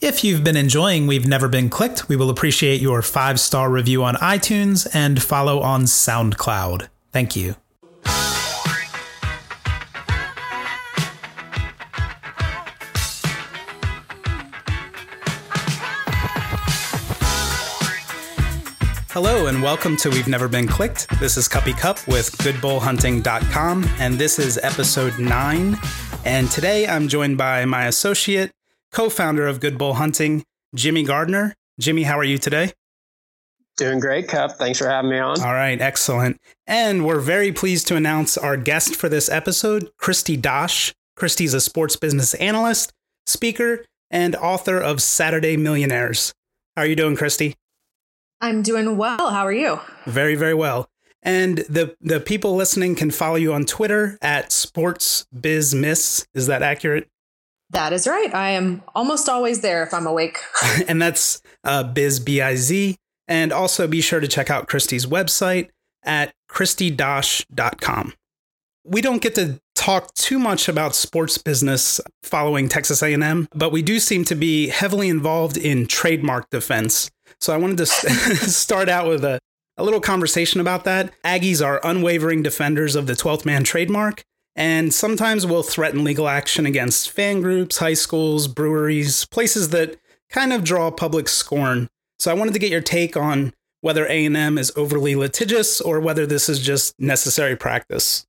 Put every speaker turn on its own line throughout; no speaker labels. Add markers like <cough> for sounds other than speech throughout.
If you've been enjoying We've Never Been Clicked, we will appreciate your five star review on iTunes and follow on SoundCloud. Thank you. Hello and welcome to We've Never Been Clicked. This is Cuppy Cup with GoodBullHunting.com, and this is episode 9. And today I'm joined by my associate, co founder of Good Bull Hunting, Jimmy Gardner. Jimmy, how are you today?
Doing great, Cup. Thanks for having me on.
All right, excellent. And we're very pleased to announce our guest for this episode, Kristi Dosh. Kristi's a sports business analyst, speaker, and author of Saturday Millionaires. How are you doing, Kristi?
I'm doing well. How are you?
Very, very well. And the the people listening can follow you on Twitter at sportsbizmiss. Is that accurate?
That is right. I am almost always there if I'm awake. <laughs>
and that's uh, biz b i z. And also be sure to check out Kristi's website at kristidosh.com. We don't get to talk too much about sports business following Texas A&M, but we do seem to be heavily involved in trademark defense. So I wanted to <laughs> start out with a, a little conversation about that. Aggies are unwavering defenders of the 12th man trademark and sometimes will threaten legal action against fan groups, high schools, breweries, places that kind of draw public scorn. So I wanted to get your take on whether A&M is overly litigious or whether this is just necessary practice.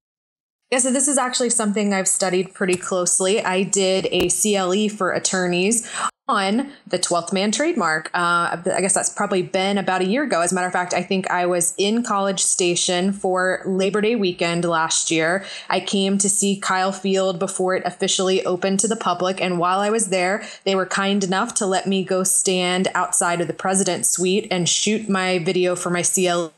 Yeah, so this is actually something I've studied pretty closely. I did a CLE for attorneys on the 12th man trademark. Uh, I guess that's probably been about a year ago. As a matter of fact, I think I was in College Station for Labor Day weekend last year. I came to see Kyle Field before it officially opened to the public. And while I was there, they were kind enough to let me go stand outside of the president's suite and shoot my video for my CLE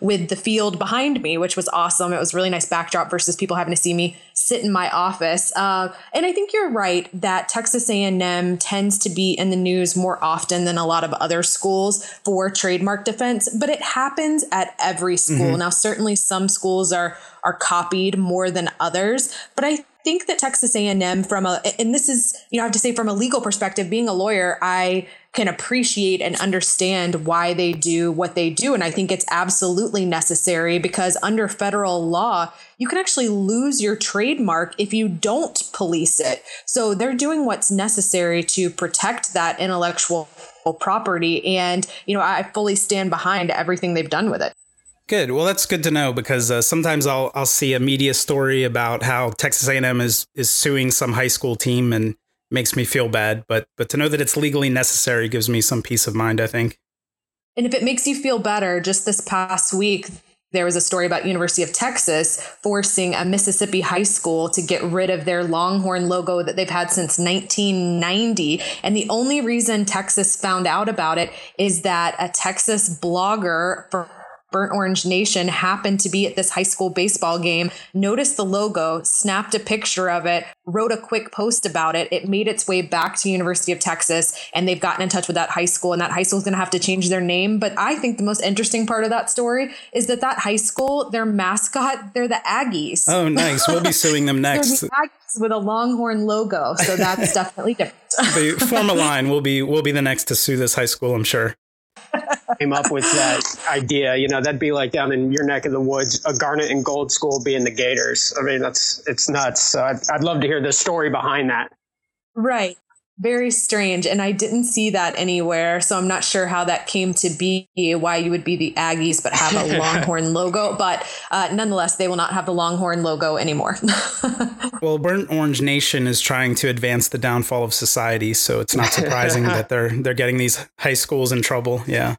with the field behind me, which was awesome. It was really nice backdrop versus people having to see me sit in my office. Uh, and I think you're right that Texas A&M tends to be in the news more often than a lot of other schools for trademark defense, but it happens at every school. Mm-hmm. Now, certainly some schools are are copied more than others, but I think that Texas A&M from a and this is you know I have to say from a legal perspective being a lawyer I can appreciate and understand why they do what they do. And I think it's absolutely necessary because under federal law, you can actually lose your trademark if you don't police it. So they're doing what's necessary to protect that intellectual property. And, you know, I fully stand behind everything they've done with it.
Good. Well, that's good to know because uh, sometimes I'll I'll see a media story about how Texas A&M is is suing some high school team and makes me feel bad, but but to know that it's legally necessary gives me some peace of mind, I think.
And if it makes you feel better, just this past week there was a story about University of Texas forcing a Mississippi high school to get rid of their Longhorn logo that they've had since 1990. And the only reason Texas found out about it is that a Texas blogger for Burnt Orange Nation happened to be at this high school baseball game, noticed the logo, snapped a picture of it, wrote a quick post about it. It made its way back to University of Texas and they've gotten in touch with that high school and that high school is going to have to change their name. But I think the most interesting part of that story is that that high school, their mascot, they're the Aggies.
Oh, nice. We'll be suing them <laughs> next.
the with a Longhorn logo. So that's <laughs> definitely different.
the form a line. We'll be, we'll be the next to sue this high school, I'm sure
came up with that idea. You know, that'd be like down in your neck of the woods, a garnet and gold school being the Gators. I mean, that's it's nuts. So I'd, I'd love to hear the story behind that.
Right. Very strange. And I didn't see that anywhere. So I'm not sure how that came to be, why you would be the Aggies but have a <laughs> Longhorn logo. But uh, nonetheless, they will not have the Longhorn logo anymore. <laughs>
well, Burnt Orange Nation is trying to advance the downfall of society. So it's not surprising that <laughs> they're, they're getting these high schools in trouble. Yeah.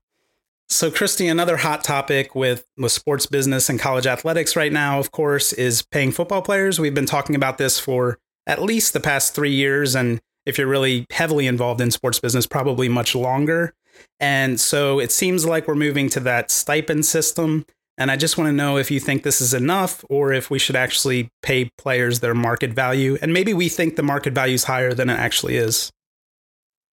So, Kristi, another hot topic with, with sports business and college athletics right now, of course, is paying football players. We've been talking about this for at least the past three years, and if you're really heavily involved in sports business, probably much longer. And so it seems like we're moving to that stipend system. And I just want to know if you think this is enough or if we should actually pay players their market value. And maybe we think the market value is higher than it actually is.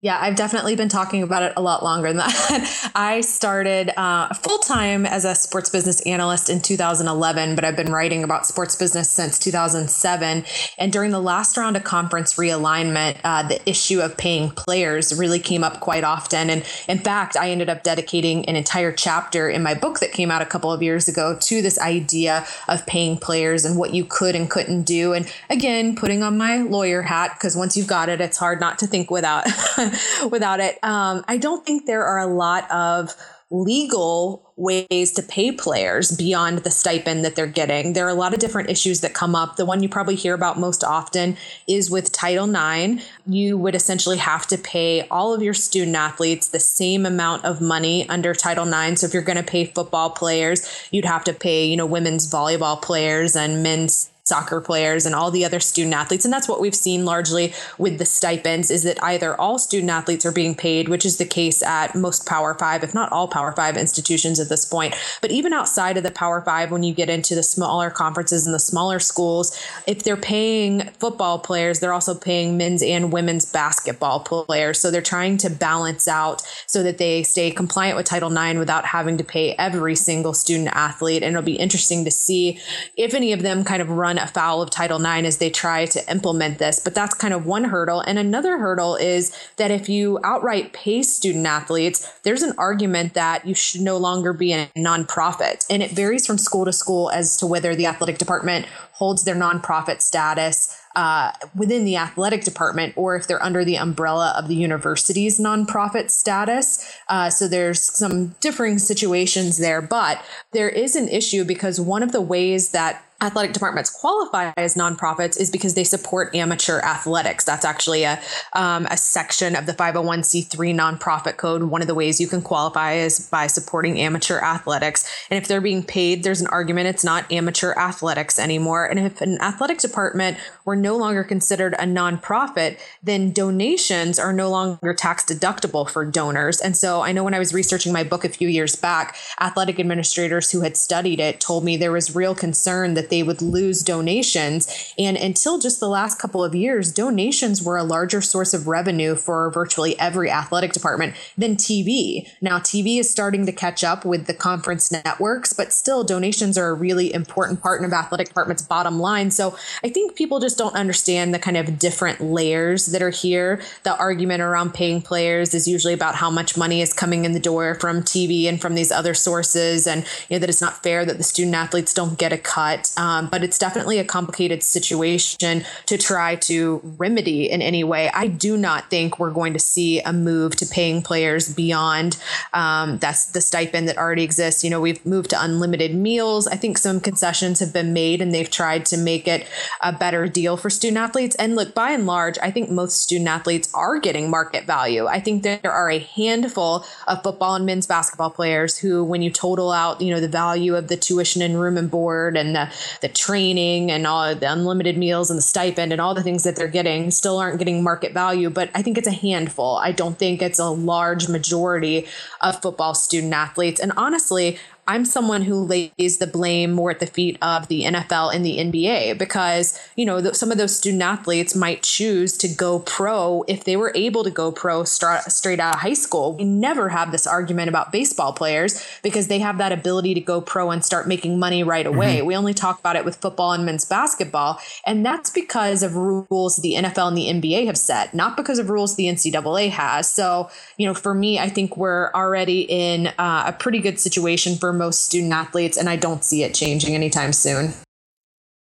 Yeah, I've definitely been talking about it a lot longer than <laughs> that. I started uh, full time as a sports business analyst in 2011, but I've been writing about sports business since 2007. And during the last round of conference realignment, uh, the issue of paying players really came up quite often. And in fact, I ended up dedicating an entire chapter in my book that came out a couple of years ago to this idea of paying players and what you could and couldn't do. And again, putting on my lawyer hat, because once you've got it, it's hard not to think without. <laughs> <laughs> without it. Um, I don't think there are a lot of legal ways to pay players beyond the stipend that they're getting. There are a lot of different issues that come up. The one you probably hear about most often is with Title IX. You would essentially have to pay all of your student athletes the same amount of money under Title IX. So if you're going to pay football players, you'd have to pay, you know, women's volleyball players and men's soccer players and all the other student athletes. And that's what we've seen largely with the stipends is that either all student athletes are being paid which is the case at most power 5 if not all power 5 institutions at this point. But even outside of the power 5 when you get into the smaller conferences and the smaller schools if they're paying football players they're also paying men's and women's basketball players. So they're trying to balance out so that they stay compliant with title IX without having to pay every single student athlete. And it'll be interesting to see if any of them kind of run run afoul of Title IX as they try to implement this. But that's kind of one hurdle. And another hurdle is that if you outright pay student athletes, there's an argument that you should no longer be a nonprofit. And it varies from school to school as to whether the athletic department holds their nonprofit status uh, within the athletic department or if they're under the umbrella of the university's nonprofit status. Uh, so there's some differing situations there, but there is an issue because one of the ways that athletic departments qualify as nonprofits is because they support amateur athletics. That's actually a, um, a section of the 501c3 nonprofit code. One of the ways you can qualify is by supporting amateur athletics. And if they're being paid, there's an argument it's not amateur athletics anymore. And if an athletic department were no longer considered a nonprofit, then donations are no longer tax deductible for donors. And so I know when I was researching my book a few years back, athletic administrators who had studied it told me there was real concern that they would lose donations. And until just the last couple of years, donations were a larger source of revenue for virtually every athletic department than TV. Now, TV is starting to catch up with the conference networks, but still, donations are a really important part of athletic department's bottom line. So I think people just don't understand the kind of different layers that are here. The argument around paying players is usually about how much money is coming in the door from TV and from these other sources, and you know that it's not fair that the student athletes don't get a cut. Um, but it's definitely a complicated situation to try to remedy in any way. I do not think we're going to see a move to paying players beyond um, that's the stipend that already exists. You know, we've moved to unlimited meals. I think some concessions have been made and they've tried to make it a better deal for student athletes. And look, by and large, I think most student athletes are getting market value. I think there are a handful of football and men's basketball players who, when you total out, you know, the value of the tuition and room and board and the the training and all the unlimited meals and the stipend and all the things that they're getting still aren't getting market value. But I think it's a handful. I don't think it's a large majority of football student athletes. And honestly, I'm someone who lays the blame more at the feet of the NFL and the NBA because, you know, th- some of those student athletes might choose to go pro if they were able to go pro stra- straight out of high school. We never have this argument about baseball players because they have that ability to go pro and start making money right away. Mm-hmm. We only talk about it with football and men's basketball. And that's because of rules the NFL and the NBA have set, not because of rules the NCAA has. So, you know, for me, I think we're already in uh, a pretty good situation for most student athletes, and I don't see it changing anytime soon.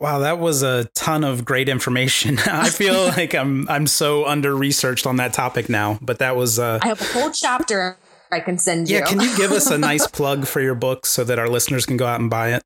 Wow, that was a ton of great information. <laughs> I feel <laughs> like I'm I'm so under researched on that topic now, but that was uh
I have a whole chapter I can send you.
Yeah, can you give us a nice <laughs> plug for your book so that our listeners can go out and buy it?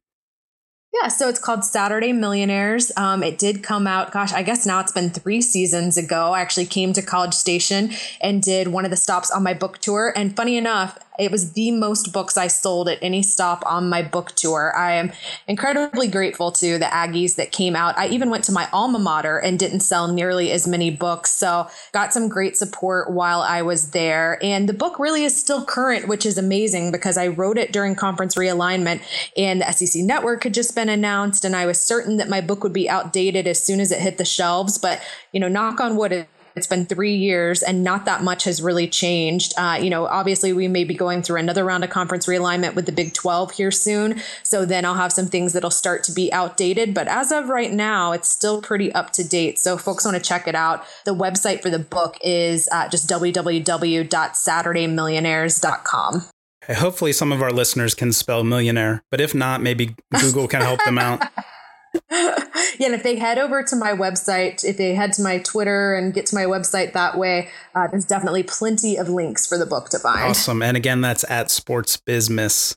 Yeah, so it's called Saturday Millionaires. Um, it did come out, gosh, I guess now it's been three seasons ago. I actually came to College Station and did one of the stops on my book tour. And funny enough, it was the most books I sold at any stop on my book tour. I am incredibly grateful to the Aggies that came out. I even went to my alma mater and didn't sell nearly as many books. So got some great support while I was there. And the book really is still current, which is amazing because I wrote it during conference realignment and the SEC network had just been announced. And I was certain that my book would be outdated as soon as it hit the shelves. But, you know, knock on wood, it's been three years and not that much has really changed. Uh, you know, obviously, we may be going through another round of conference realignment with the Big 12 here soon. So then I'll have some things that'll start to be outdated. But as of right now, it's still pretty up to date. So folks want to check it out. The website for the book is uh, just www.saturdaymillionaires.com.
Hopefully, some of our listeners can spell millionaire, but if not, maybe Google can help them out. <laughs> <laughs>
yeah, and if they head over to my website, if they head to my Twitter and get to my website that way, uh, there's definitely plenty of links for the book to find.
Awesome, and again, that's at Sports Business.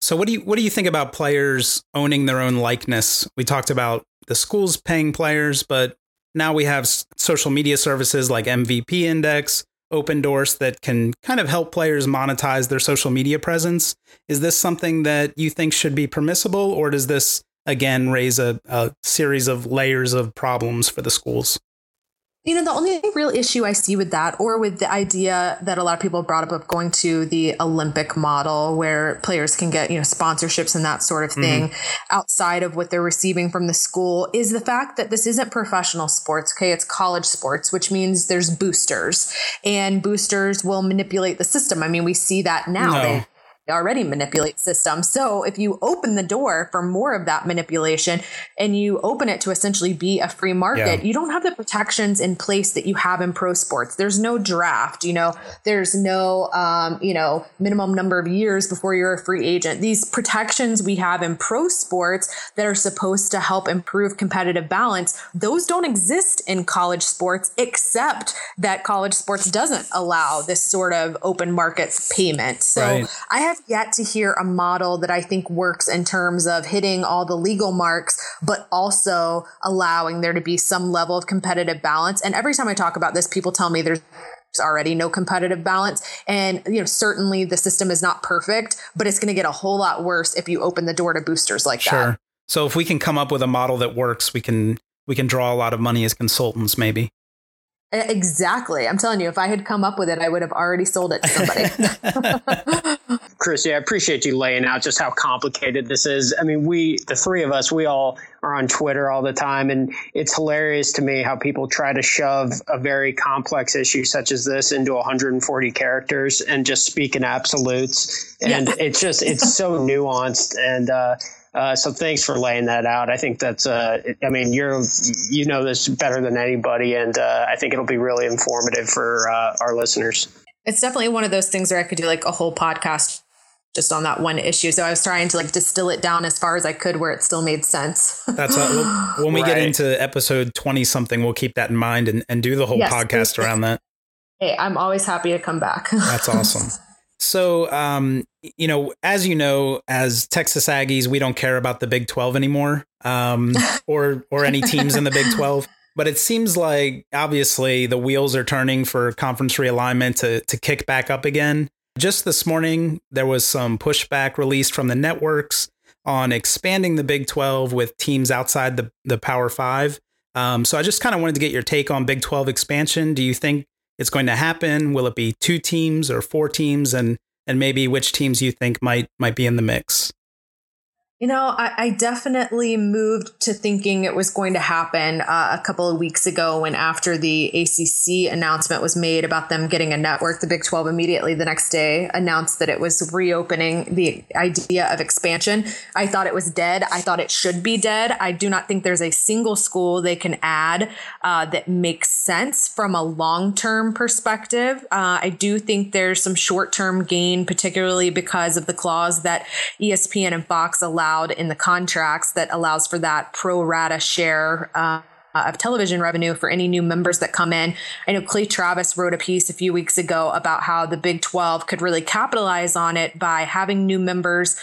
So, what do you what do you think about players owning their own likeness? We talked about the schools paying players, but now we have social media services like MVP Index, Opendorse that can kind of help players monetize their social media presence. Is this something that you think should be permissible, or does this again raise a, a series of layers of problems for the schools.
You know, the only real issue I see with that, or with the idea that a lot of people brought up of going to the Olympic model where players can get, you know, sponsorships and that sort of mm-hmm. thing mm-hmm. outside of what they're receiving from the school, is the fact that this isn't professional sports. Okay. It's college sports, which means there's boosters and boosters will manipulate the system. I mean, we see that now. No. They, already manipulate systems. So if you open the door for more of that manipulation and you open it to essentially be a free market, yeah. you don't have the protections in place that you have in pro sports. There's no draft, you know, there's no, um, you know, minimum number of years before you're a free agent. These protections we have in pro sports that are supposed to help improve competitive balance, those don't exist in college sports, except that college sports doesn't allow this sort of open market payment. So right. I have have yet to hear a model that I think works in terms of hitting all the legal marks, but also allowing there to be some level of competitive balance. And every time I talk about this, people tell me there's already no competitive balance and you know certainly the system is not perfect but it's going to get a whole lot worse if you open the door to boosters like that. sure. that
so if we can come up with a model that works we can we can draw a lot of money as consultants maybe
Exactly. I'm telling you, if I had come up with it, I would have already sold it to somebody. <laughs> <laughs>
Chris, yeah, I appreciate you laying out just how complicated this is. I mean, we, the three of us, we all are on Twitter all the time, and it's hilarious to me how people try to shove a very complex issue such as this into 140 characters and just speak in absolutes. And yeah. it's just, it's so <laughs> nuanced. And, uh, uh, so thanks for laying that out. I think that's, uh, I mean, you're, you know this better than anybody, and uh, I think it'll be really informative for uh, our listeners.
It's definitely one of those things where I could do like a whole podcast just on that one issue. So I was trying to like distill it down as far as I could where it still made sense. <laughs>
That's a, when we right. get into episode 20 something, we'll keep that in mind and, and do the whole yes, podcast around that.
Hey, I'm always happy to come back. <laughs>
That's awesome. So, um, you know, as you know, as Texas Aggies, we don't care about the Big 12 anymore, um, <laughs> or or any teams in the Big 12. But it seems like obviously the wheels are turning for conference realignment to to kick back up again. Just this morning, there was some pushback released from the networks on expanding the Big 12 with teams outside the the Power Five. Um, so I just kind of wanted to get your take on Big 12 expansion. Do you think it's going to happen? Will it be two teams or four teams, and and maybe which teams you think might might be in the mix?
You know, I, I, definitely moved to thinking it was going to happen uh, a couple of weeks ago when, after the ACC announcement was made about them getting a network, the Big 12 immediately the next day announced that it was reopening the idea of expansion. I thought it was dead. I thought it should be dead. I do not think there's a single school they can add uh, that makes sense from a long term perspective. Uh, I do think there's some short term gain, particularly because of the clause that ESPN and Fox allow allowed in the contracts that allows for that pro rata share. Uh, of television revenue for any new members that come in. I know Clay Travis wrote a piece a few weeks ago about how the Big 12 could really capitalize on it by having new members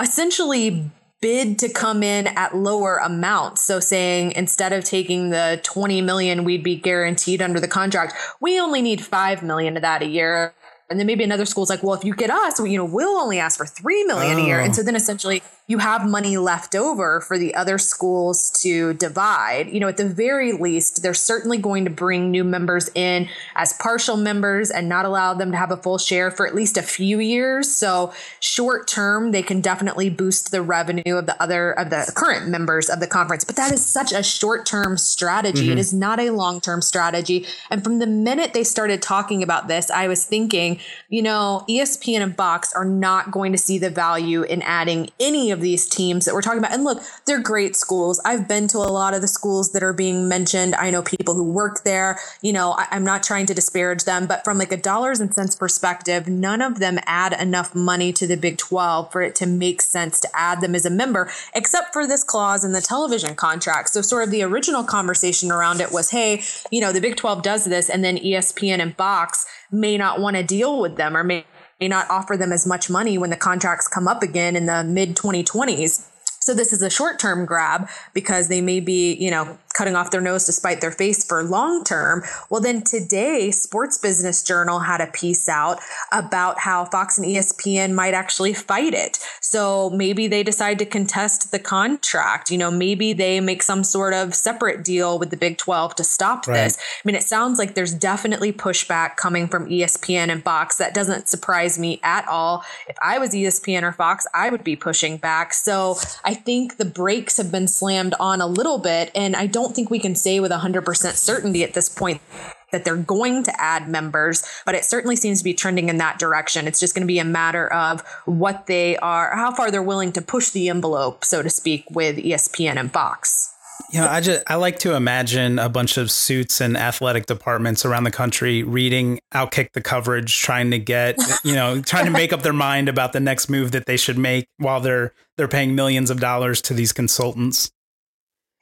essentially bid to come in at lower amounts. So saying instead of taking the 20 million we'd be guaranteed under the contract, we only need 5 million of that a year and then maybe another school's like, well, if you get us, you know, we'll only ask for three million oh. a year. And so then essentially you have money left over for the other schools to divide. You know, at the very least, they're certainly going to bring new members in as partial members and not allow them to have a full share for at least a few years. So short term, they can definitely boost the revenue of the other of the current members of the conference. But that is such a short term strategy. Mm-hmm. It is not a long term strategy. And from the minute they started talking about this, I was thinking, you know, ESPN and Fox are not going to see the value in adding any of these teams that we're talking about. And look, they're great schools. I've been to a lot of the schools that are being mentioned. I know people who work there. You know, I, I'm not trying to disparage them, but from like a dollars and cents perspective, none of them add enough money to the Big 12 for it to make sense to add them as a member, except for this clause in the television contract. So, sort of the original conversation around it was hey, you know, the Big 12 does this, and then ESPN and Fox may not want to deal with them or may may not offer them as much money when the contracts come up again in the mid 2020s. So this is a short term grab because they may be, you know, cutting off their nose to spite their face for long term. Well, then today, Sports Business Journal had a piece out about how Fox and ESPN might actually fight it. So maybe they decide to contest the contract. You know, maybe they make some sort of separate deal with the Big 12 to stop right. this. I mean, it sounds like there's definitely pushback coming from ESPN and Fox. That doesn't surprise me at all. If I was ESPN or Fox, I would be pushing back. So I think the brakes have been slammed on a little bit. And I don't don't think we can say with 100% certainty at this point that they're going to add members, but it certainly seems to be trending in that direction. It's just going to be a matter of what they are, how far they're willing to push the envelope, so to speak, with ESPN and Fox.
You know, I just I like to imagine a bunch of suits and athletic departments around the country reading Outkick the coverage, trying to get you know, <laughs> trying to make up their mind about the next move that they should make while they're they're paying millions of dollars to these consultants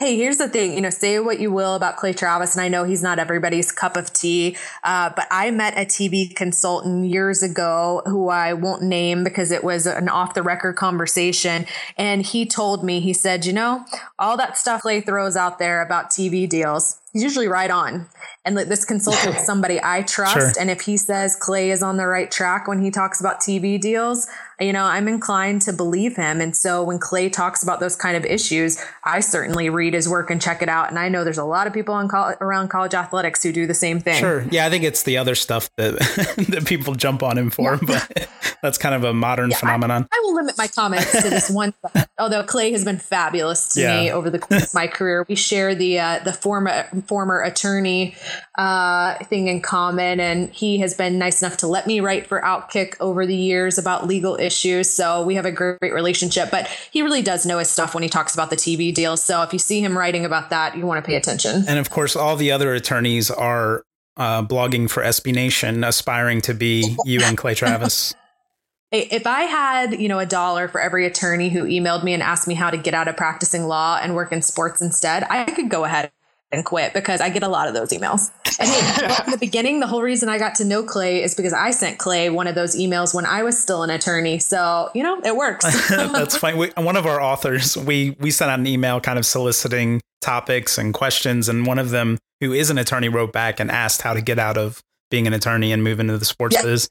hey, here's the thing, you know, say what you will about Clay Travis, and I know he's not everybody's cup of tea, uh, but I met a TV consultant years ago who I won't name because it was an off the record conversation. And he told me, he said, you know, all that stuff Clay throws out there about TV deals, he's usually right on. And this consultant is somebody I trust. Sure. And if he says Clay is on the right track when he talks about TV deals, you know, I'm inclined to believe him. And so when Clay talks about those kind of issues, I certainly read his work and check it out. And I know there's a lot of people co- around college athletics who do the same thing.
Sure. Yeah, I think it's the other stuff that <laughs> that people jump on him for, yeah. but that's kind of a modern yeah, phenomenon.
I, I, will limit my comments to this <laughs> one. Although Clay has been fabulous to yeah. me over the course of my career, we share the uh, the former former attorney uh, thing in common, and he has been nice enough to let me write for Outkick over the years about legal issues. So we have a great relationship. But he really does know his stuff when he talks about the TV deals. So if you see him writing about that, you want to pay attention.
And of course, all the other attorneys are uh, blogging for SB Nation, aspiring to be <laughs> you and Clay Travis.
If I had, you know, a dollar for every attorney who emailed me and asked me how to get out of practicing law and work in sports instead, I could go ahead and quit because I get a lot of those emails. And hey, <laughs> in the beginning, the whole reason I got to know Clay is because I sent Clay one of those emails when I was still an attorney. So you know, it works. <laughs> <laughs>
That's fine. We, one of our authors, we we sent out an email kind of soliciting topics and questions, and one of them, who is an attorney, wrote back and asked how to get out of being an attorney and move into the sports yep. biz.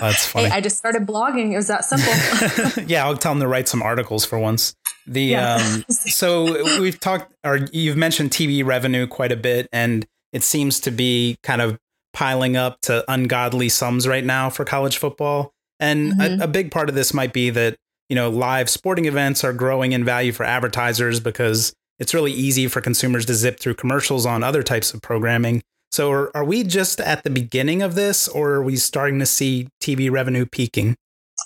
That's funny.
Hey, I just started blogging. It was that simple. <laughs>
yeah, I'll tell them to write some articles for once. The yeah. um, <laughs> so we've talked, or you've mentioned TV revenue quite a bit, and it seems to be kind of piling up to ungodly sums right now for college football. And mm-hmm. a, a big part of this might be that you know live sporting events are growing in value for advertisers because it's really easy for consumers to zip through commercials on other types of programming. So are, are we just at the beginning of this, or are we starting to see TV revenue peaking?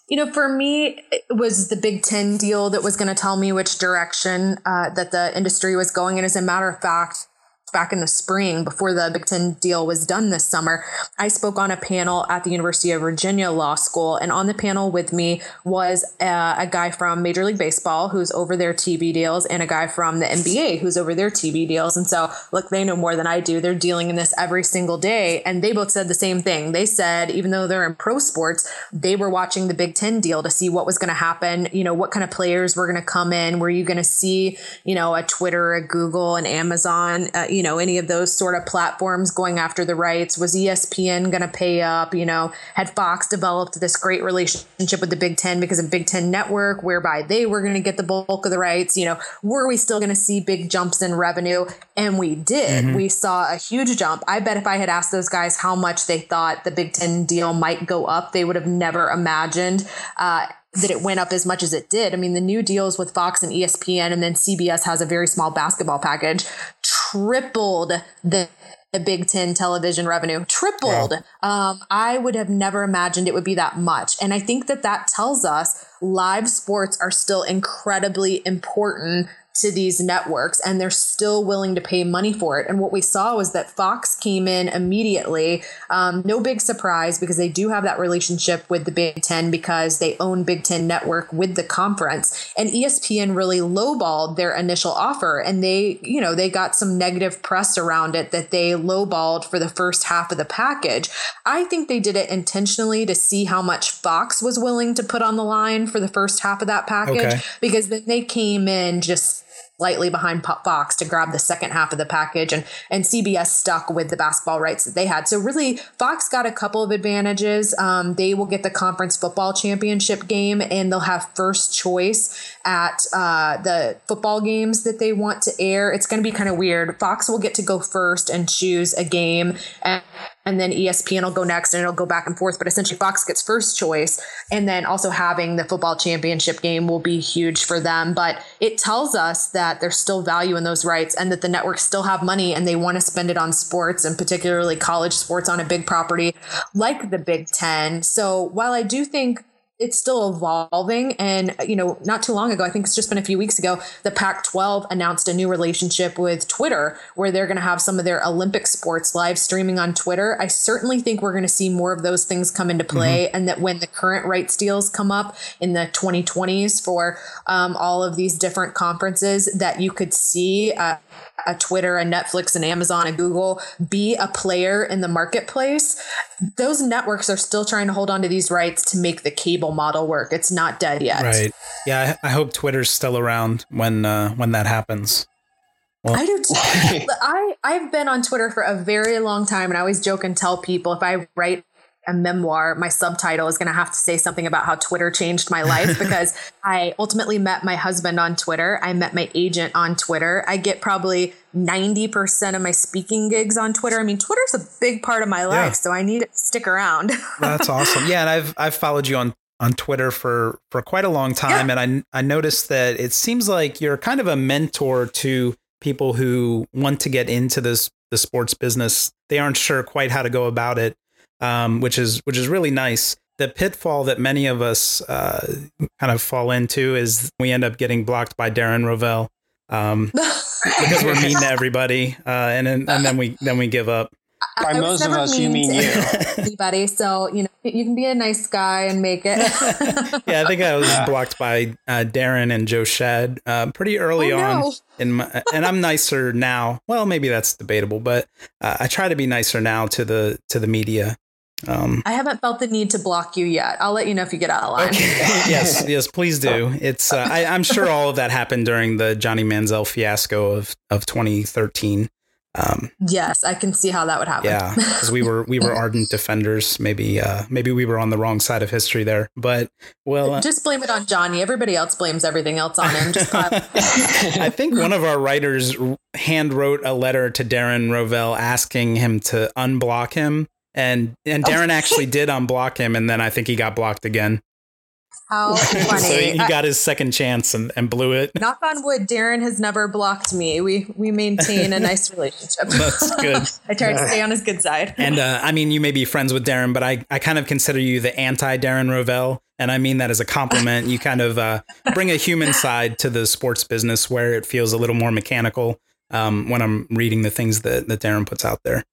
You know, for me, it was the Big Ten deal that was going to tell me which direction uh, that the industry was going. And as a matter of fact, back in the spring before the Big Ten deal was done this summer, I spoke on a panel at the University of Virginia Law School. And on the panel with me was a, a, guy from Major League Baseball who's over their TV deals and a guy from the NBA who's over their TV deals. And so, look, they know more than I do. They're dealing in this every single day. And they both said the same thing. They said, even though they're in pro sports, they were watching the Big Ten deal to see what was going to happen. You know, what kind of players were going to come in. Were you going to see, you know, a Twitter, a Google, an Amazon, uh, you know, any of those sort of platforms going after the rights? Was ESPN going to pay up? You know, had Fox developed this great relationship with the Big Ten because of Big Ten Network, whereby they were going to get the bulk of the rights? You know, were we still going to see big jumps in revenue? And we did. Mm-hmm. We saw a huge jump. I bet if I had asked those guys how much they thought the Big Ten deal might go up, they would have never imagined. Uh, that it went up as much as it did. I mean, the new deals with Fox and ESPN, and then CBS has a very small basketball package, tripled the the Big Ten television revenue tripled. Um, I would have never imagined it would be that much. And I think that that tells us live sports are still incredibly important to these networks and they're still willing to pay money for it. And what we saw was that Fox came in immediately. Um, no big surprise because they do have that relationship with the Big Ten because they own Big Ten Network with the conference. And ESPN really lowballed their initial offer and they, you know, they got some negative press around it that they lowballed for the first half of the package. I think they did it intentionally to see how much Fox was willing to put on the line for the first half of that package okay. because then they came in just slightly behind Fox to grab the second half of the package, and and CBS stuck with the basketball rights that they had. So really, Fox got a couple of advantages. Um, they will get the conference football championship game, and they'll have first choice at uh, the football games that they want to air. It's going to be kind of weird. Fox will get to go first and choose a game, and and then ESPN will go next and it'll go back and forth. But essentially, Fox gets first choice. And then also having the football championship game will be huge for them. But it tells us that there's still value in those rights and that the networks still have money and they want to spend it on sports and particularly college sports on a big property like the Big Ten. So while I do think it's still evolving. And, you know, not too long ago, I think it's just been a few weeks ago, the Pac 12 announced a new relationship with Twitter where they're going to have some of their Olympic sports live streaming on Twitter. I certainly think we're going to see more of those things come into play. Mm-hmm. And that when the current rights deals come up in the 2020s for um, all of these different conferences, that you could see. Uh, a Twitter, a Netflix, and Amazon, and Google be a player in the marketplace, those networks are still trying to hold on to these rights to make the cable model work. It's not dead yet.
Right. Yeah. I, I hope Twitter's still around when uh, when that happens.
Well. I do. Too. <laughs> I I've been on Twitter for a very long time, and I always joke and tell people if I write a memoir, my subtitle is going to have to say something about how Twitter changed my life <laughs> because I ultimately met my husband on Twitter. I met my agent on Twitter. I get probably 90% of my speaking gigs on Twitter. I mean, Twitter's a big part of my life, yeah. so I need to stick around. <laughs>
That's awesome. Yeah, and I've I've followed you on on Twitter for for quite a long time yeah. and I I noticed that it seems like you're kind of a mentor to people who want to get into this the sports business. They aren't sure quite how to go about it um, which is which is really nice. The pitfall that many of us uh, kind of fall into is we end up getting blocked by Darren Rovell um, <laughs> because we're mean to everybody, uh, and then, and then we then we give up.
By I most of us, you mean you.
Anybody, so you know you can be a nice guy and make it. <laughs>
yeah, I think I was blocked by uh, Darren and Joe Schad uh, pretty early oh, on no. in my, and I'm nicer now. Well, maybe that's debatable, but uh, I try to be nicer now to the to the media.
Um, I haven't felt the need to block you yet. I'll let you know if you get out of line. Okay. <laughs> <laughs>
yes, yes, please do. It's uh, I, am sure all of that happened during the Johnny Manziel fiasco of of 2013.
Um, yes, I can see how that would happen.
Yeah, because we were we were <laughs> ardent defenders. Maybe uh, maybe we were on the wrong side of history there. But well,
uh, just blame it on Johnny. Everybody else blames everything else on him. Just
I think one of our writers hand wrote a letter to Darren Rovell asking him to unblock him and and oh. Darren actually did unblock him, and then I think he got blocked again.
How <laughs> funny!
so he, got his second chance and, and blew it.
Knock on wood, Darren has never blocked me. We we maintain a <laughs> nice relationship.
That's good. <laughs>
I try to stay on his good side.
And uh, I mean, you may be friends with Darren, but I I kind of consider you the anti Darren Rovell. And I mean that as a compliment. You kind of uh, bring a human side to the sports business where it feels a little more mechanical um, when I'm reading the things that, that Darren puts out there.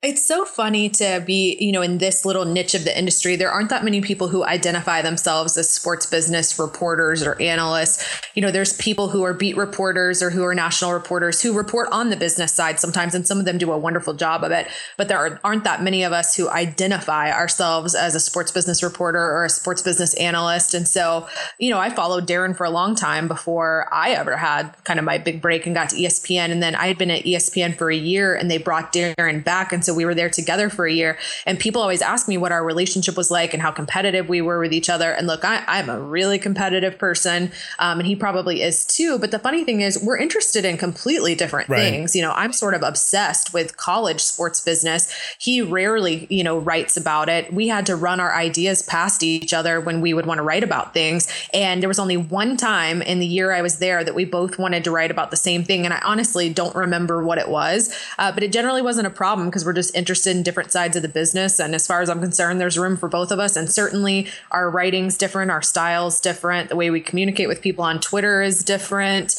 It's so funny to be, you know, in this little niche of the industry. There aren't that many people who identify themselves as sports business reporters or analysts. You know, there's people who are beat reporters or who are national reporters who report on the business side sometimes, and some of them do a wonderful job of it. But there aren't that many of us who identify ourselves as a sports business reporter or a sports business analyst. And so, you know, I followed Darren for a long time before I ever had kind of my big break and got to ESPN. And then I had been at ESPN for a year and they brought Darren back. And so we were there together for a year. And people always ask me what our relationship was like and how competitive we were with each other. And look, I, am a really competitive person, um, and he probably is too. But the funny thing is, we're interested in completely different right. things. You know, I'm sort of obsessed with college sports business. He rarely, you know, writes about it. We had to run our ideas past each other when we would want to write about things. And there was only one time in the year I was there that we both wanted to write about the same thing. And I honestly don't remember what it was, uh, but it generally wasn't a problem because we're just interested in different sides of the business. And as far as I'm concerned, there's room for both of us. And certainly our writing's different, our style's different, the way we communicate with people on Twitter is different.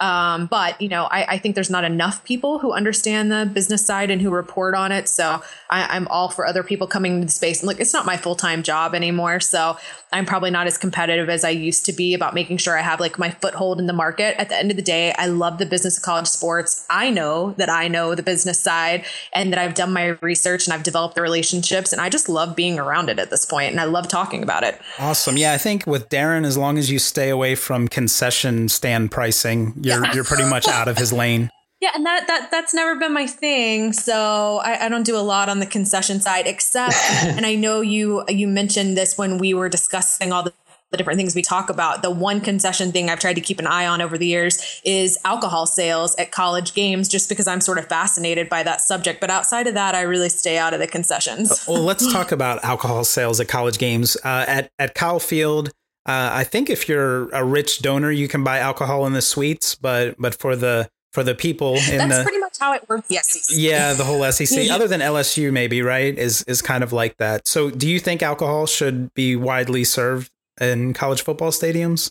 Um, but you know, I, I, think there's not enough people who understand the business side and who report on it. So I, am all for other people coming into the space. And look, it's not my full time job anymore, so I'm probably not as competitive as I used to be about making sure I have like my foothold in the market. At the end of the day, I love the business of college sports. I know that I know the business side and that I've done my research and I've developed the relationships, and I just love being around it at this point, and I love talking about it.
Awesome. Yeah, I think with Darren, as long as you stay away from concession stand pricing you're yeah. you're pretty much out of his lane. <laughs>
Yeah, and that that that's never been my thing. So I, I don't do a lot on the concession side, except <laughs> and I know you you mentioned this when we were discussing all the the different things we talk about. The one concession thing I've tried to keep an eye on over the years is alcohol sales at college games, just because I'm sort of fascinated by that subject. But outside of that, I really stay out of the concessions.
Well, let's <laughs> talk about alcohol sales at college games. Uh, at at Kyle Field, uh, I think if you're a rich donor, you can buy alcohol in the suites, but but for the for the people <laughs> in
That's
the
pretty much how it works. Yes.
Yeah, the whole SEC, <laughs> other than LSU, maybe right, is is kind of like that. So, do you think alcohol should be widely served in college football stadiums?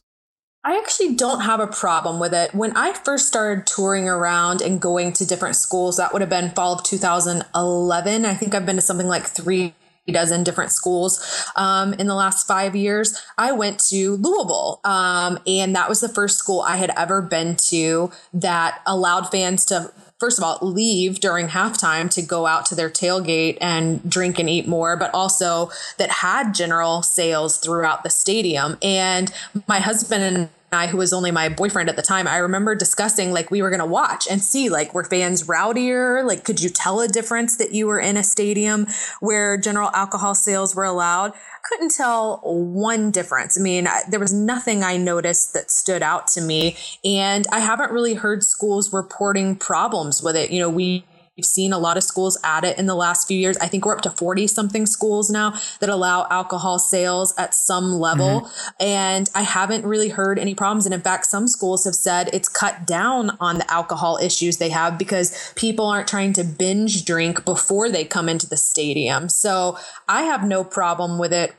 I actually don't have a problem with it. When I first started touring around and going to different schools, that would have been fall of 2011. I think I've been to something like three dozen different schools um, in the last five years. I went to Louisville, um, and that was the first school I had ever been to that allowed fans to first of all, leave during halftime to go out to their tailgate and drink and eat more, but also that had general sales throughout the stadium. And my husband and I, who was only my boyfriend at the time, I remember discussing like we were going to watch and see like were fans rowdier? Like, could you tell a difference that you were in a stadium where general alcohol sales were allowed? Couldn't tell one difference. I mean, I, there was nothing I noticed that stood out to me. And I haven't really heard schools reporting problems with it. You know, we We've seen a lot of schools add it in the last few years. I think we're up to 40 something schools now that allow alcohol sales at some level. Mm-hmm. And I haven't really heard any problems. And in fact, some schools have said it's cut down on the alcohol issues they have because people aren't trying to binge drink before they come into the stadium. So I have no problem with it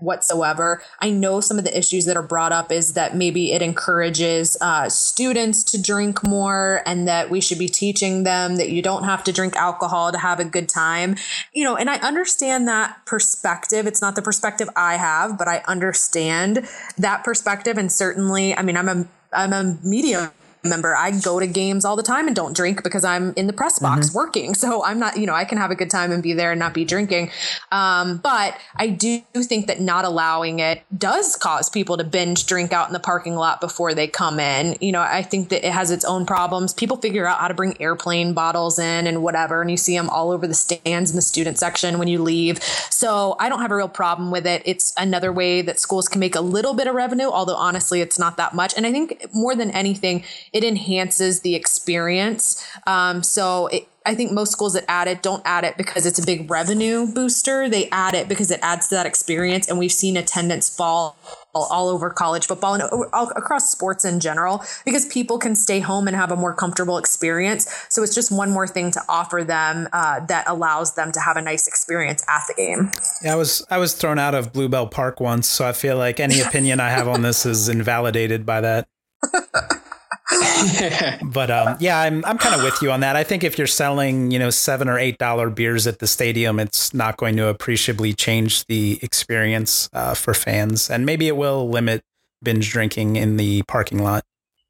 whatsoever. I know some of the issues that are brought up is that maybe it encourages uh, students to drink more and that we should be teaching them that you don't have to drink alcohol to have a good time. You know, and I understand that perspective. It's not the perspective I have, but I understand that perspective. And certainly, I mean, I'm a I'm a media member. I go to games all the time and don't drink because I'm in the press box mm-hmm. working. <laughs> So I'm not, you know, I can have a good time and be there and not be drinking. Um, but I do think that not allowing it does cause people to binge drink out in the parking lot before they come in. You know, I think that it has its own problems. People figure out how to bring airplane bottles in and whatever, and you see them all over the stands in the student section when you leave. So I don't have a real problem with it. It's another way that schools can make a little bit of revenue, although honestly, it's not that much. And I think more than anything, it enhances the experience. Um, so it, I think most schools that add it don't add it because it's a big revenue booster. They add it because it adds to that experience. And we've seen attendance fall all over college football and all across sports in general because people can stay home and have a more comfortable experience. So it's just one more thing to offer them uh, that allows them to have a nice experience at the game.
Yeah, I was I was thrown out of Blue Bell Park once, so I feel like any <laughs> opinion I have on this is invalidated by that. <laughs> <laughs> but um, yeah, I'm I'm kind of with you on that. I think if you're selling, you know, seven or eight dollar beers at the stadium, it's not going to appreciably change the experience uh, for fans, and maybe it will limit binge drinking in the parking lot.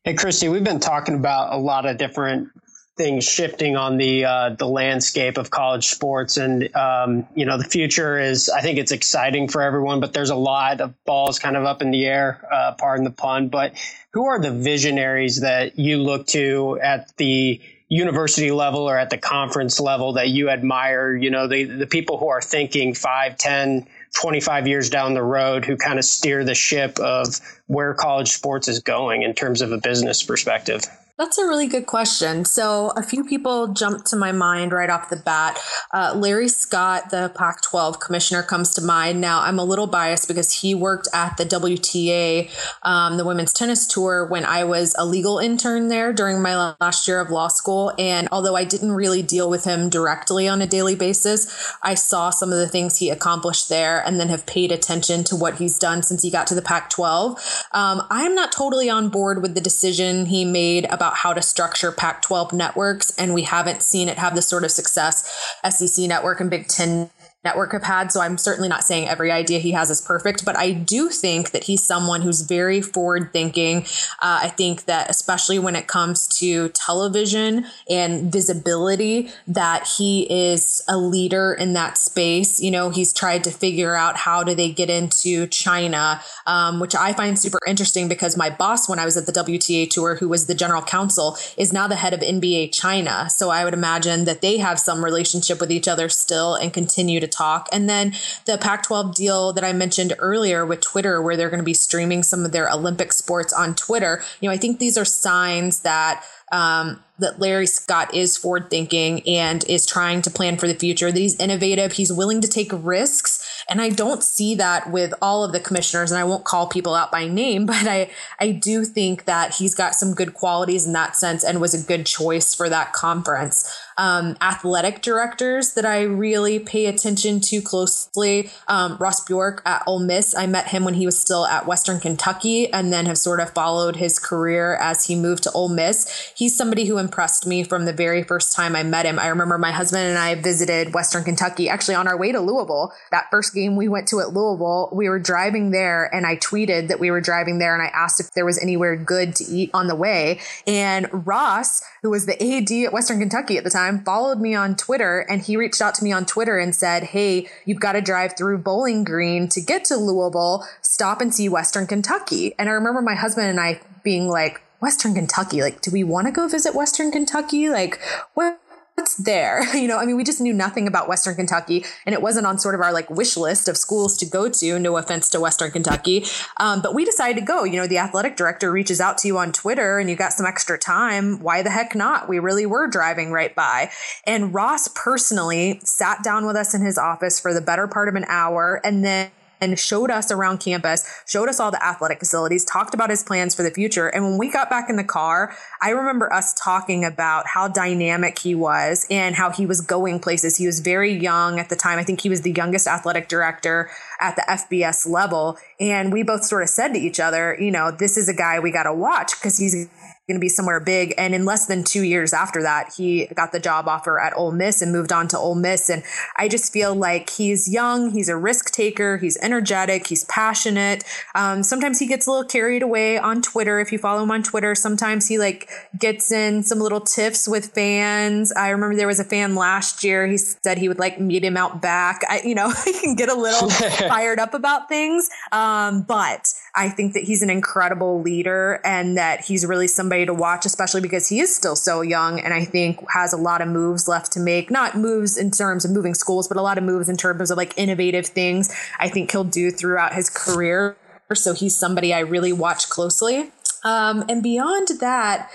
Hey, Kristi, we've been talking about a lot of different things shifting on the uh, the landscape of college sports, and um, you know the future is. I think it's exciting for everyone, but there's a lot of balls kind of up in the air. Uh, pardon the pun, but who are the visionaries that you look to at the university level or at the conference level that you admire? You know, the the people who are thinking five, ten. 25 years down the road who kind of steer the ship of where college sports is going in terms of a business perspective?
That's a really good question. So, a few people jumped to my mind right off the bat. Uh, Larry Scott, the Pac 12 commissioner, comes to mind. Now, I'm a little biased because he worked at the WTA, um, the women's tennis tour, when I was a legal intern there during my last year of law school. And although I didn't really deal with him directly on a daily basis, I saw some of the things he accomplished there and then have paid attention to what he's done since he got to the Pac 12. Um, I'm not totally on board with the decision he made about about how to structure Pac 12 networks, and we haven't seen it have the sort of success. SEC network and Big Ten network have had. So I'm certainly not saying every idea he has is perfect, but I do think that he's someone who's very forward thinking. Uh, I think that especially when it comes to television and visibility, that he is a leader in that space. You know, he's tried to figure out how do they get into China, um, which I find super interesting because my boss, when I was at the WTA tour, who was the general counsel, is now the head of NBA China. So I would imagine that they have some relationship with each other still and continue to talk. And then the Pac 12 deal that I mentioned earlier with Twitter, where they're going to be streaming some of their Olympic sports on Twitter. You know, I think these are signs that um, that Larry Scott is forward thinking and is trying to plan for the future, that he's innovative, he's willing to take risks. And I don't see that with all of the commissioners, and I won't call people out by name, <laughs> but I, I do think that he's got some good qualities in that sense and was a good choice for that conference. Um, athletic directors that I really pay attention to closely. Um, Ross Bjork at Ole Miss. I met him when he was still at Western Kentucky and then have sort of followed his career as he moved to Ole Miss. He's somebody who impressed me from the very first time I met him. I remember my husband and I visited Western Kentucky actually on our way to Louisville. That first game we went to at Louisville, we were driving there and I tweeted that we were driving there and I asked if there was anywhere good to eat on the way. And Ross, who was the AD at Western Kentucky at the time, followed me on Twitter and he reached out to me on Twitter and said, Hey, you've got to drive through Bowling Green to get to Louisville, stop and see Western Kentucky. And I remember my husband and I being like, Western Kentucky. Like, do we want to go visit Western Kentucky? Like, what? What's there? <laughs> You know, I mean, we just knew nothing about Western Kentucky, and it wasn't on sort of our like wish list of schools to go to. No offense to Western Kentucky, um, but we decided to go. You know, the athletic director reaches out to you on Twitter, and you got some extra time. Why the heck not? We really were driving right by, and Ross personally sat down with us in his office for the better part of an hour, and then and showed us around campus, showed us all the athletic facilities, talked about his plans for the future. And when we got back in the car, I remember us talking about how dynamic he was and how he was going places. He was very young at the time. I think he was the youngest athletic director at the FBS level. And we both sort of said to each other, you know, this is a guy we got to watch because he's going to be somewhere big. And in less than two years after that, he got the job offer at Ole Miss and moved on to Ole Miss. And I just feel like he's young, he's a risk taker, he's energetic, he's passionate. Um, sometimes he gets a little carried away on Twitter. If you follow him on Twitter, sometimes he like gets in some little tiffs with fans. I remember there was a fan last year. He said he would like meet him out back. I, you know, <laughs> he can get a little <laughs> fired up about things. Um, but I think that he's an incredible leader and that he's really somebody to watch, especially because he is still so young and I think has a lot of moves left to make. Not moves in terms of moving schools, but a lot of moves in terms of like innovative things I think he'll do throughout his career. So he's somebody I really watch closely. Um, and beyond that,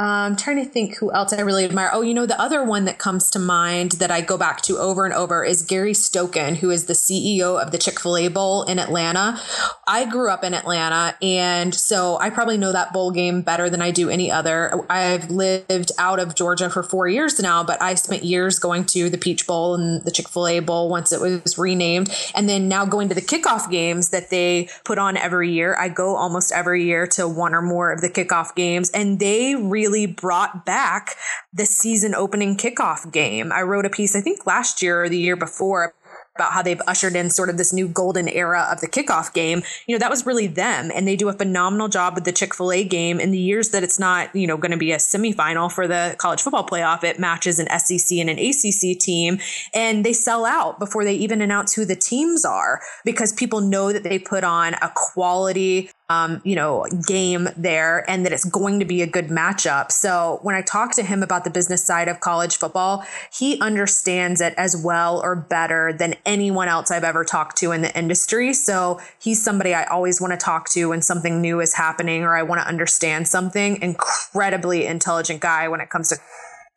I'm trying to think who else I really admire. Oh, you know, the other one that comes to mind that I go back to over and over is Gary Stokan, who is the CEO of the Chick fil A Bowl in Atlanta. I grew up in Atlanta, and so I probably know that bowl game better than I do any other. I've lived out of Georgia for four years now, but I spent years going to the Peach Bowl and the Chick fil A Bowl once it was renamed. And then now going to the kickoff games that they put on every year. I go almost every year to one or more of the kickoff games, and they really really brought back the season opening kickoff game. I wrote a piece, I think last year or the year before, about how they've ushered in sort of this new golden era of the kickoff game. You know, that was really them. And they do a phenomenal job with the Chick fil A game. In the years that it's not, you know, going to be a semifinal for the college football playoff, it matches an SEC and an ACC team. And they sell out before they even announce who the teams are because people know that they put on a quality um, you know, game there and that it's going to be a good matchup. So when I talk to him about the business side of college football, he understands it as well or better than anyone else I've ever talked to in the industry. So he's somebody I always want to talk to when something new is happening or I want to understand something. Incredibly intelligent guy when it comes to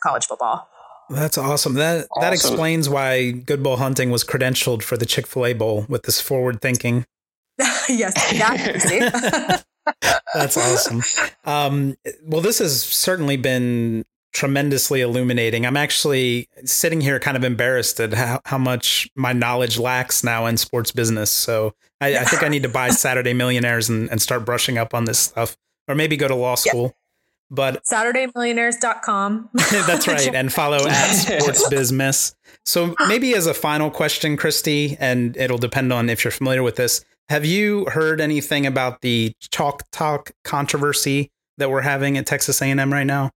college football.
That's awesome. That awesome. that explains why Good Bull Hunting was credentialed for the Chick Fil A Bowl with this forward thinking. <laughs>
yes, yeah, <laughs>
That's awesome. Um, well, this has certainly been tremendously illuminating. I'm actually sitting here kind of embarrassed at how, how much my knowledge lacks now in sports business. So I, I think I need to buy <laughs> Saturday Millionaires and, and start brushing up on this stuff, or maybe go to law school. Yep. But
SaturdayMillionaires.com.
that's right. And follow at SportsBizMiss. So maybe as a final question, Kristi, and it'll depend on if you're familiar with this. Have you heard anything about the chalk talk controversy that we're having at Texas A&M right now?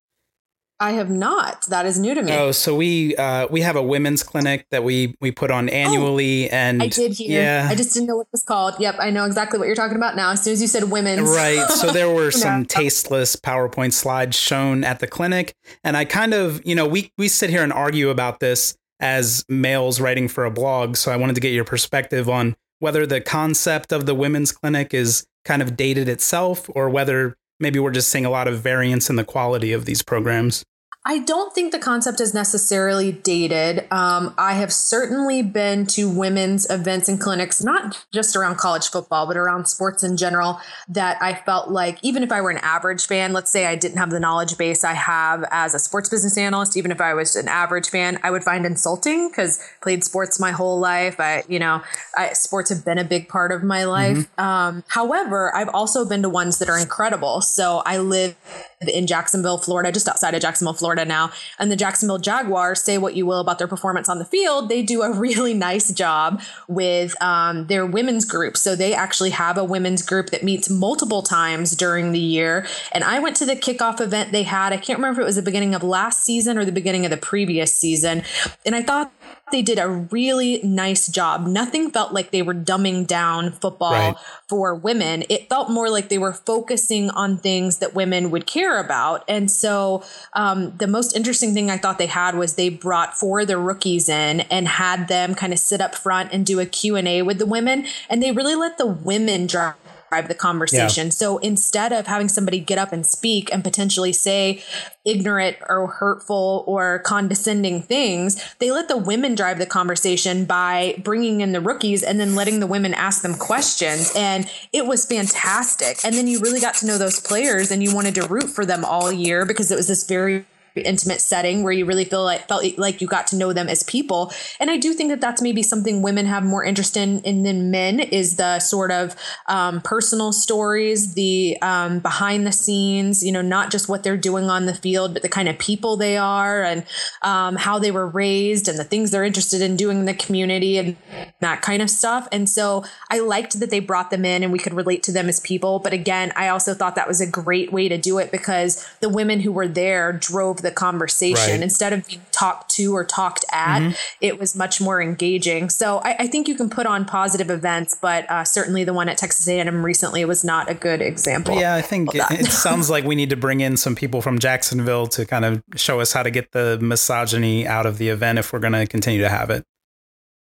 I have not. That is new to me.
Oh, so we uh, we have a women's clinic that we we put on annually, oh, and
I did hear. Yeah, I just didn't know what it was called. Yep, I know exactly what you're talking about now. As soon as you said women's,
right? So <laughs> there were some tasteless PowerPoint slides shown at the clinic, and I kind of, you know, we we sit here and argue about this as males writing for a blog. So I wanted to get your perspective on whether the concept of the women's clinic is kind of dated itself or whether maybe we're just seeing a lot of variance in the quality of these programs.
I don't think the concept is necessarily dated. Um, I have certainly been to women's events and clinics, not just around college football, but around sports in general, that I felt like even if I were an average fan, let's say I didn't have the knowledge base I have as a sports business analyst, even if I was an average fan, I would find insulting because played sports my whole life. I, you know, I, sports have been a big part of my life. Mm-hmm. Um, however, I've also been to ones that are incredible. So I live in Jacksonville, Florida, just outside of Jacksonville, Florida now. And the Jacksonville Jaguars, say what you will about their performance on the field, they do a <laughs> really nice job with um, their women's group. So they actually have a women's group that meets multiple times during the year. And I went to the kickoff event they had. I can't remember if it was the beginning of last season or the beginning of the previous season. And I thought they did a really nice job. Nothing felt like they were dumbing down football right. for women. It felt more like they were focusing on things that women would care about. And so um, the most interesting thing I thought they had was they brought four of the rookies in and had them kind of sit up front and do a Q&A with the women. And they really let the women drive the conversation. Yeah. So instead of having somebody get up and speak and potentially say ignorant or hurtful or condescending things, they let the women drive the conversation by bringing in the rookies and then letting the women ask them questions. And it was fantastic. And then you really got to know those players and you wanted to root for them all year because it was this very intimate setting where you really feel like felt like you got to know them as people. And I do think that that's maybe something women have more interest in, in than men is the sort of um, personal stories, the um, behind the scenes, you know, not just what they're doing on the field, but the kind of people they are and um, how they were raised and the things they're interested in doing in the community and that kind of stuff. And so I liked that they brought them in and we could relate to them as people. But again, I also thought that was a great way to do it because the women who were there drove the conversation right. instead of being talked to or talked at. Mm-hmm. It was much more engaging. So I, I, think you can put on positive events, but uh, certainly the one at Texas A&M recently was not a good example.
Yeah, I think it, it <laughs> sounds like we need to bring in some people from Jacksonville to kind of show us how to get the misogyny out of the event if we're going to continue to have it.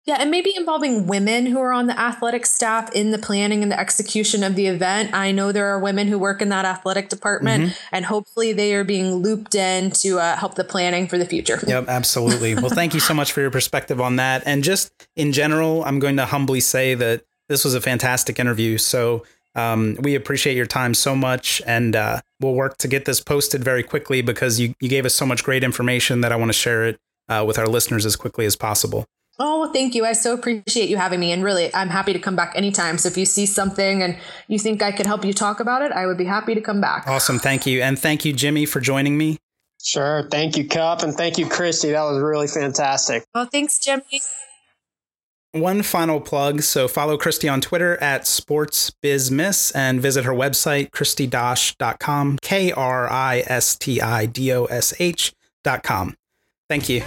Yeah, and maybe involving women who are on the athletic staff in the planning and the execution of the event. I know there are women who work in that athletic department, mm-hmm. and hopefully they are being looped in to uh, help the planning for the future.
Yep, absolutely. well, thank you so much for your perspective on that. And just in general, I'm going to humbly say that this was a fantastic interview. So um, we appreciate your time so much, and uh, we'll work to get this posted very quickly because you, you gave us so much great information that I want to share it uh, with our listeners as quickly as possible.
Oh, well, thank you. I so appreciate you having me. And really, I'm happy to come back anytime. So if you see something and you think I could help you talk about it, I would be happy to come back.
Awesome. Thank you. And thank you, Jimmy, for joining me.
Sure. Thank you, Cup. And thank you, Kristi. That was really fantastic.
Well, thanks, Jimmy.
One final plug. So follow Kristi on Twitter at sportsbizmiss and visit her website, kristidosh.com, K R I S T I D O S H.com. Thank you.